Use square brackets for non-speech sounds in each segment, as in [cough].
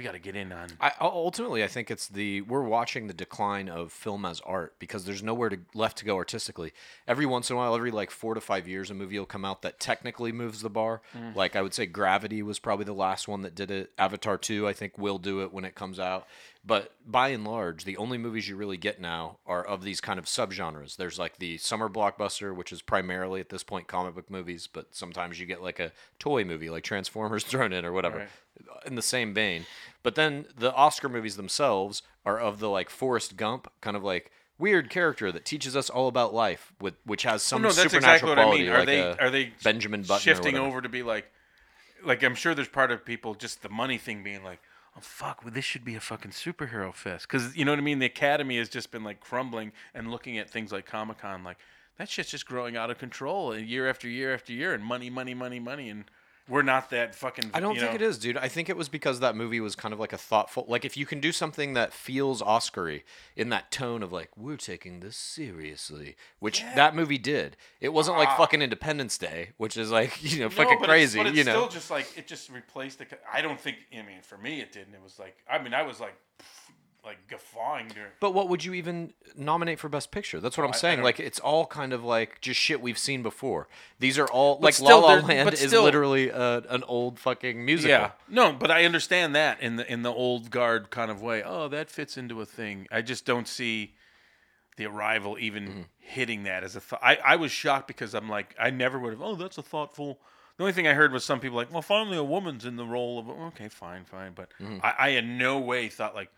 we got to get in on. I, ultimately, I think it's the we're watching the decline of film as art because there's nowhere to, left to go artistically. Every once in a while, every like four to five years, a movie will come out that technically moves the bar. Mm. Like I would say, Gravity was probably the last one that did it. Avatar two, I think, will do it when it comes out. But by and large, the only movies you really get now are of these kind of subgenres. There's like the summer blockbuster, which is primarily at this point comic book movies, but sometimes you get like a toy movie, like Transformers [laughs] thrown in or whatever, Right. in the same vein. But then the Oscar movies themselves are of the like Forrest Gump kind of like weird character that teaches us all about life, with which has some Well, no, that's supernatural exactly what I mean. Are like they are they Benjamin Button shifting over to be like, like I'm sure there's part of people just the money thing being like, oh fuck, well, this should be a fucking superhero fest because you know what I mean. The Academy has just been like crumbling and looking at things like Comic Con like that shit's just growing out of control and year after year after year and money, money, money, money and we're not that fucking. I don't think know, it is, dude. I think it was because that movie was kind of like a thoughtful. Like, if you can do something that feels Oscary in that tone of like, we're taking this seriously, which that movie did. It wasn't like ah. fucking Independence Day, which is like [laughs] you know No, fucking crazy. It's, but it's you know, still just like it just replaced the. I don't think. I mean, for me, it didn't. It was like I mean, I was like, like guffawing during. But what would you even nominate for Best Picture? That's what I'm I- I saying. don't- like it's all kind of like just shit we've seen before. These are all like still, La La there- Land but is still- literally uh, an old fucking musical. Yeah, no, but I understand that in the in the old guard kind of way. Oh, that fits into a thing. I just don't see the arrival even Mm-hmm. hitting that as a thought. I I was shocked because I'm like I never would have. Oh, that's a thoughtful. The only thing I heard was some people like, well, finally a woman's in the role of. Okay, fine, fine, but Mm-hmm. I, I in no way thought like.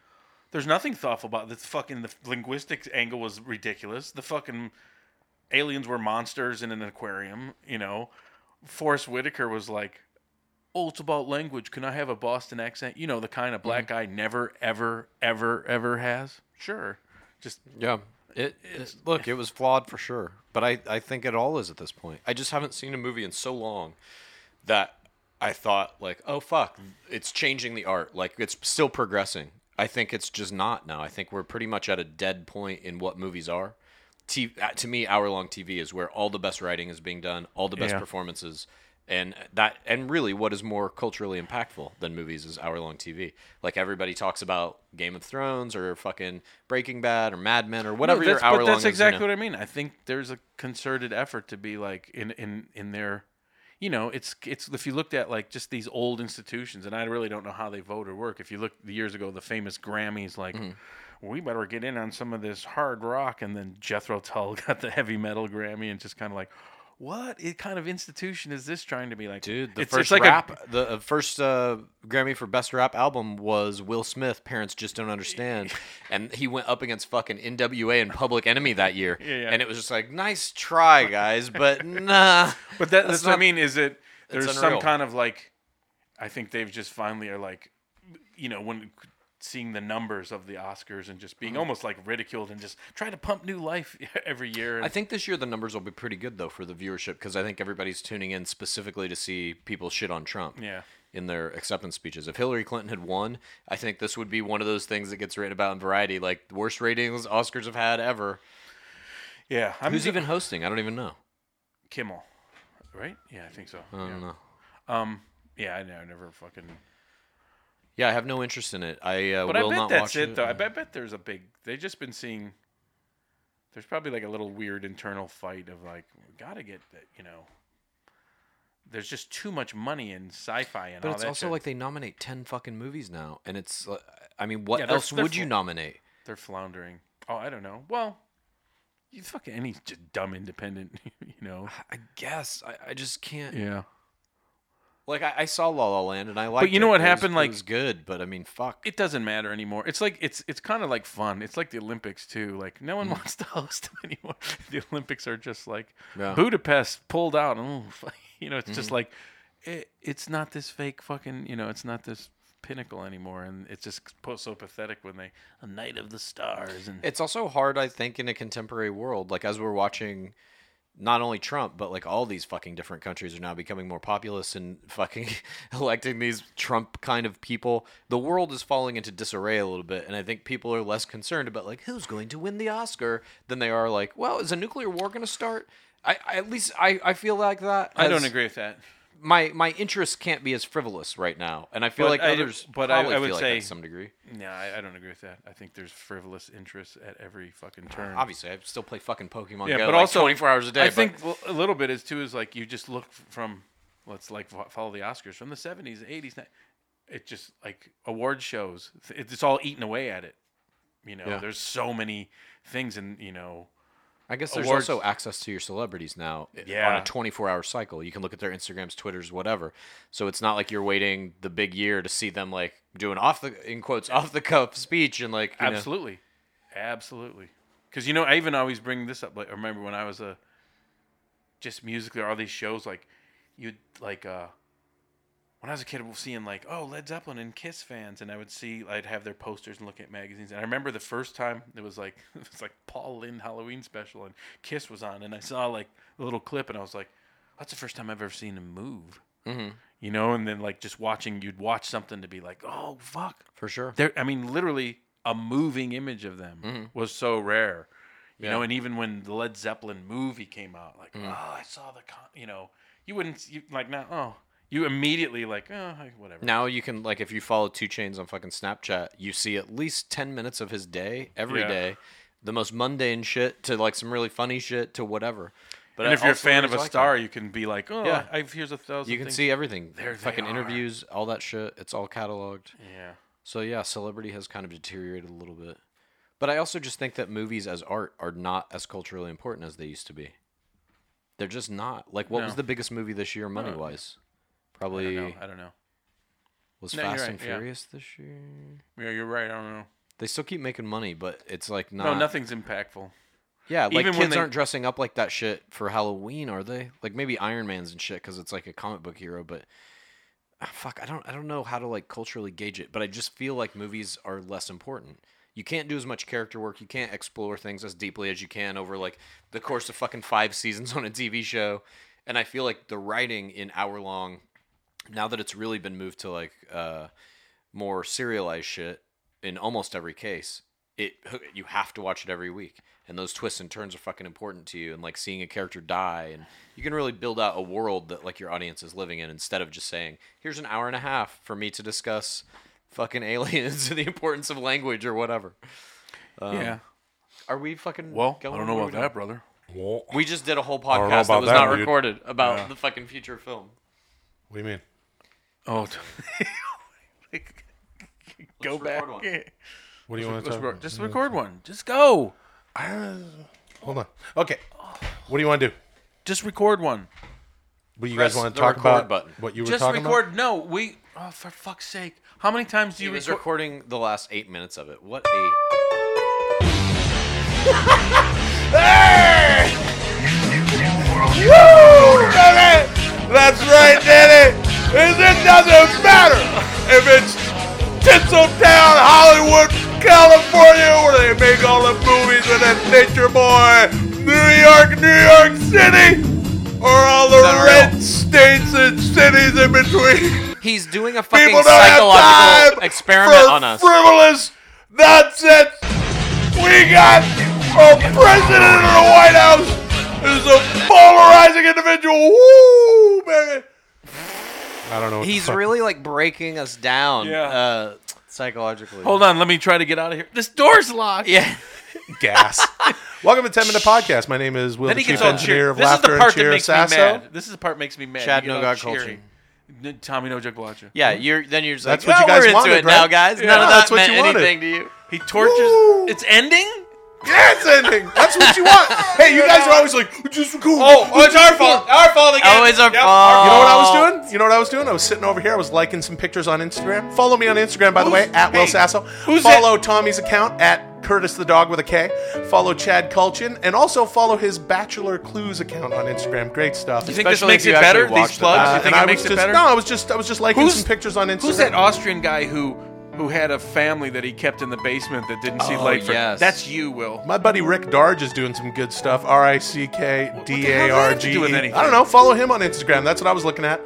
There's nothing thoughtful about this. Fucking the linguistic angle was ridiculous. The fucking aliens were monsters in an aquarium. You know, Forest Whitaker was like, "Oh, it's about language. Can I have a Boston accent?" You know, the kind of mm-hmm. black guy never, ever, ever, ever has. Sure, just Yeah. It, it look, it was flawed for sure, but I, I think it all is at this point. I just haven't seen a movie in so long that I thought like, oh fuck, it's changing the art. Like it's still progressing. I think it's just not now. I think we're pretty much at a dead point in what movies are. T- uh, to me, hour long TV is where all the best writing is being done, all the best Yeah. performances, and that and really what is more culturally impactful than movies is hour long TV. Like everybody talks about Game of Thrones or fucking Breaking Bad or Mad Men or whatever No, your hour but long that's is. you exactly know. what I mean. I think there's a concerted effort to be like in in in their, you know, it's it's if you looked at like just these old institutions, and I really don't know how they vote or work. If you look years ago, the famous Grammys, like. Mm-hmm. We better get in on some of this hard rock, and then Jethro Tull [laughs] got the heavy metal Grammy, and just kind of like, what kind of institution is this trying to be like? Dude, the It's- first it's like a- rap, the uh, first uh, Grammy for best rap album was Will Smith. Parents just don't understand, [laughs] and he went up against fucking NWA and Public Enemy that year, Yeah, yeah. and it was just like, nice try, guys, but [laughs] nah. But that, That's that's, what I mean. Is it there's some kind of like, I think they've just finally are like, you know, when seeing the numbers of the Oscars and just Mm-hmm. being almost like ridiculed and just try to pump new life [laughs] every year. I think this year the numbers will be pretty good though for the viewership because I think everybody's tuning in specifically to see people shit on Trump. Yeah. In their acceptance speeches, if Hillary Clinton had won, I think this would be one of those things that gets written about in Variety, like the worst ratings Oscars have had ever. yeah, I'm Who's even hosting? I don't even know. Kimmel, right? Yeah, I think so. I don't yeah. know. Um, yeah, I know, I never fucking. Yeah, I have no interest in it. I uh, But I bet not that's watch it, it. though. I bet, bet there's a big. They've just been seeing. There's probably like a little weird internal fight of like, we gotta get that, you know. There's just too much money in sci-fi and But it's also shit. like they nominate ten fucking movies now, and it's. uh, I mean, what Yeah, they're- else they're would you fl- nominate? they're floundering. Oh, I don't know. Well, you fucking any just dumb independent, [laughs] you know. I guess I, I just can't. Yeah. Like I, I saw La La Land and I liked. It. But you know it. what It was- happened, It like- was good, but I mean, fuck. It doesn't matter anymore. It's like it's it's kind of like fun. It's like the Olympics too. Like no one wants to [laughs] host them anymore. [laughs] The Olympics are just like Yeah. Budapest pulled out. Oh, [laughs] you know, it's just Mm-hmm. like it, it's not this fake fucking. You know, it's not this pinnacle anymore, and it's just po- so pathetic when they a night of the stars and It's also hard, I think, in a contemporary world. Like as we're watching, not only Trump, but like all these fucking different countries are now becoming more populous and [laughs] fucking electing these Trump kind of people. The world is falling into disarray a little bit, and I think people are less concerned about like who's going to win the Oscar than they are like, well, is a nuclear war going to start? I, I at least I, I feel like that. I don't agree with that my my interest can't be as frivolous right now, and I feel But like I- others but I- I would feel like say- to some degree. Yeah, I, I don't agree with that. I think there's frivolous interests at every fucking turn. Obviously, I still play fucking Pokemon yeah, Go but like also 24 hours a day. I but- think a little bit is too is like you just look from let's like follow the Oscars from the 70s, 80s. It just like award shows. It's all eaten away at it. You know, Yeah. there's so many things, and you know, I guess there's awards- also access to your celebrities now i- on Yeah. a 24 hour cycle. You can look at their Instagrams, Twitters, whatever. So it's not like you're waiting the big year to see them like doing off the in quotes off the cuff speech and like you know- absolutely, absolutely. Because you know, I even always bring this up. Like, I remember when I was a just musically, all these shows like you'd like uh when I was a kid, we're seeing like, oh, Led Zeppelin and Kiss fans, and I would see, I'd have their posters and look at magazines. And I remember the first time it was like, [laughs] it was like Paul Lynde Halloween special, and Kiss was on, and I saw like a little clip, and I was like, that's the first time I've ever seen him move. Mhm. You know, and then like just watching, you'd watch something to be like, oh fuck, for sure. there. I mean, literally a moving image of them was so rare. You know, Mm-hmm. And even when the Led Zeppelin movie came out, like, Mm. oh, I saw the, con-, you know, you wouldn't, you like now, oh, you immediately like, oh, whatever. Now you can like if you follow 2 Chainz on fucking Snapchat, you see at least 10 minutes of his day every day, Yeah. the most mundane shit to like some really funny shit to whatever. But and I if you're a fan of a like star, you can be like, oh, Yeah. I, here's a thousand. you can things. see everything. There fucking are. interviews, all that shit. It's all cataloged. Yeah. So yeah, celebrity has kind of deteriorated a little bit. But I also just think that movies as art are not as culturally important as they used to be. They're just not. Like what was the biggest movie this year money wise? I don't Probably know. I don't know. was No, Fast right, and yeah. Furious this year. Yeah, you're right. I don't know. They still keep making money, but it's like not No, nothing's impactful. Yeah, like Even when kids they- aren't dressing up like that shit for Halloween, are they? Like maybe Iron Man's and shit because it's like a comic book hero. But ah, fuck, I don't, I don't know how to like culturally gauge it. But I just feel like movies are less important. You can't do as much character work. You can't explore things as deeply as you can over like the course of fucking five seasons on a TV show. And I feel like the writing in hour long, now that it's really been moved to like uh, more serialized shit in almost every case, it you have to watch it every week and those twists and turns are fucking important to you and like seeing a character die and you can really build out a world that like your audience is living in instead of just saying here's an hour and a half for me to discuss fucking [laughs] aliens and the importance of language or whatever Um, yeah. are we fucking Well, I don't know where about that, brother. Well, we just did a whole podcast that was that, not dude. recorded about Yeah. the fucking future film what do you mean? Oh. [laughs] Go record back. one. Yeah. What do you want to Let's talk re- about? just record one. Just go. Uh, hold on. Okay. What do you want to do? Just record one. What do you Press guys want the to talk record about? button. What you were talking Just talking record. No, we. Oh, for fuck's sake! How many times do he you was record? recording the last eight minutes of it what a [laughs] Woo, doesn't matter if it's Tinseltown, Hollywood, California, where they make all the movies with that Nature Boy, New York, New York City, or all the red real? states and cities in between. he's doing a fucking People don't have psychological time experiment for on us Frivolous nonsense. We got a president of the White House who's a polarizing individual. Woo, baby. I don't know. What He's really like breaking us down. Yeah. Uh, psychologically. Hold on, let me try to get out of here. This door's locked. Yeah. [laughs] gas. Welcome to Ten Minute Podcast. My name is Will, Then the he Chief all Engineer cheery. of This is Laughter the and part that Cheer makes me mad. This is the part that makes me mad. Chad You get No all God cheery. Culture. N- Tommy No Joke Blacha. Yeah, you're then you're just That's like, what you "Oh, guys we're into wanted, it now, right? guys. Yeah, None of that's that what meant you wanted. anything to you. He tortures. Woo. It's ending. Yeah, it's ending. That's what you want. [laughs] Hey, you guys are always like, just record. Oh, oh, it's our fault. Our fault again. Always our Yep, fault. You know what I was doing? You know what I was doing? I was sitting over here. I was liking some pictures on Instagram. Follow me on Instagram, by the way, Who's- at Will Sasso. who's Follow Tommy's account at Curtis the Dog with a K. Follow Chad Kultgen, and also follow his Bachelor Clues account on Instagram. Great stuff. You think this makes it better? These plugs? back. you think it uh, I makes was it just better? no, I was just I was just liking Who's- some pictures on Instagram. Who's that Austrian guy who who had a family that he kept in the basement that didn't see Oh, light? For, yes. That's you, Will. My buddy Rick Darge is doing some good stuff. R I C K D A R G do with anything? I don't know. Follow him on Instagram. That's what I was looking at.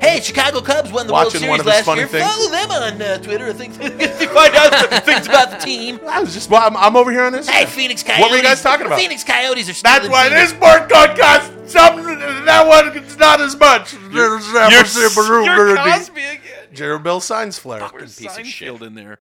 Hey, Chicago Cubs won the Watching World one Series of last year. things. Follow them on uh, Twitter and things to find out some things about the team. I was just. Well, I'm, I'm over here on this. Hey, Phoenix Coyotes. What were you guys talking about? Phoenix Coyotes are still That's why Phoenix. this sport could cost something that one's not as much. There's You're, you're Cosby again. Jeremy Bell Signs Flare. Where's piece of shit. Seinfeld in there?